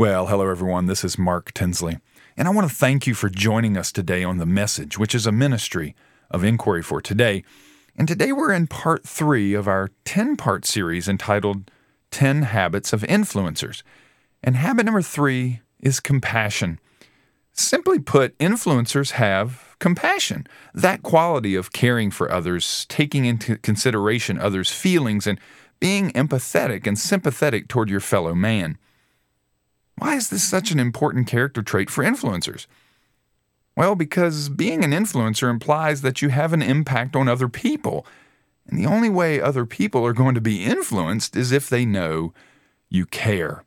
Well, hello everyone. This is Mark Tinsley, and I want to thank you for joining us today on The Message, which is a ministry of inquiry for today. And today we're in part three of our 10 part series entitled 10 Habits of Influencers. And habit number three is compassion. Simply put, influencers have compassion, that quality of caring for others, taking into consideration others' feelings, and being empathetic and sympathetic toward your fellow man. Why is this such an important character trait for influencers? Well, because being an influencer implies that you have an impact on other people. And the only way other people are going to be influenced is if they know you care.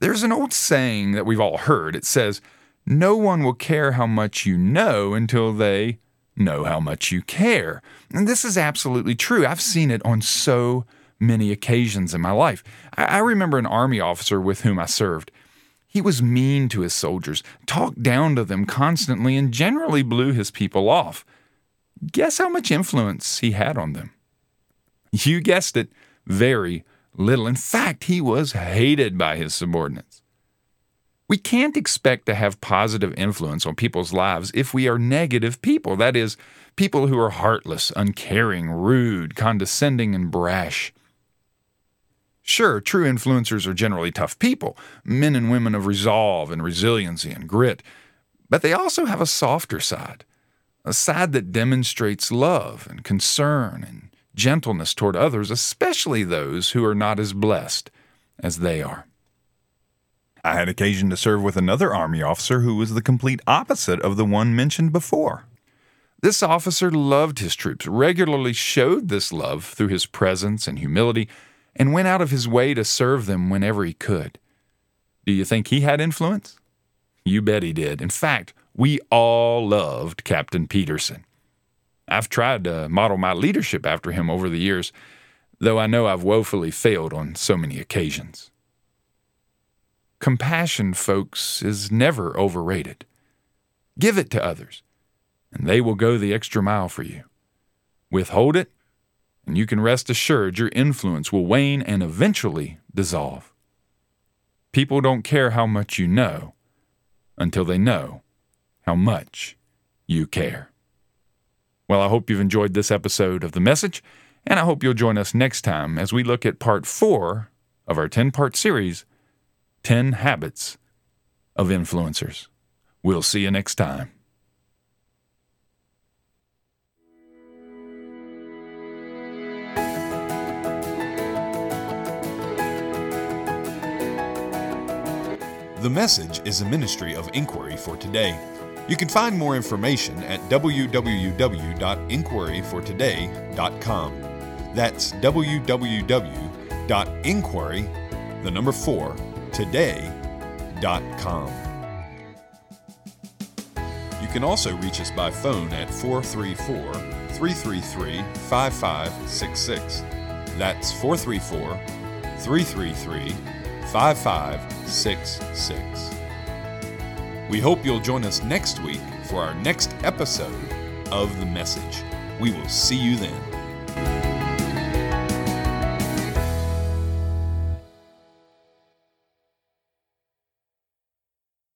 There's an old saying that we've all heard. It says, No one will care how much you know until they know how much you care. And this is absolutely true. I've seen it on so many occasions in my life. I, remember an Army officer with whom I served. He was mean to his soldiers, talked down to them constantly, and generally blew his people off. Guess how much influence he had on them? You guessed it, very little. In fact, he was hated by his subordinates. We can't expect to have positive influence on people's lives if we are negative people. That is, people who are heartless, uncaring, rude, condescending, and brash. Sure, true influencers are generally tough people, men and women of resolve and resiliency and grit, but they also have a softer side, a side that demonstrates love and concern and gentleness toward others, especially those who are not as blessed as they are. I had occasion to serve with another Army officer who was the complete opposite of the one mentioned before. This officer loved his troops, regularly showed this love through his presence and humility, and went out of his way to serve them whenever he could. Do you think he had influence? You bet he did. In fact, we all loved Captain Peterson. I've tried to model my leadership after him over the years, though I know I've woefully failed on so many occasions. Compassion, folks, is never overrated. Give it to others, and they will go the extra mile for you. Withhold it, and you can rest assured your influence will wane and eventually dissolve. People don't care how much you know until they know how much you care. Well, I hope you've enjoyed this episode of The Message, and I hope you'll join us next time as we look at part four of our 10 part series 10 Habits of Influencers. We'll see you next time. The Message is a ministry of inquiry for today. You can find more information at www.inquiryfortoday.com. That's www.inquiry, the number 4, today.com. You can also reach us by phone at 434 333 5566. That's 434 333 5566. We hope you'll join us next week for our next episode of The Message. We will see you then.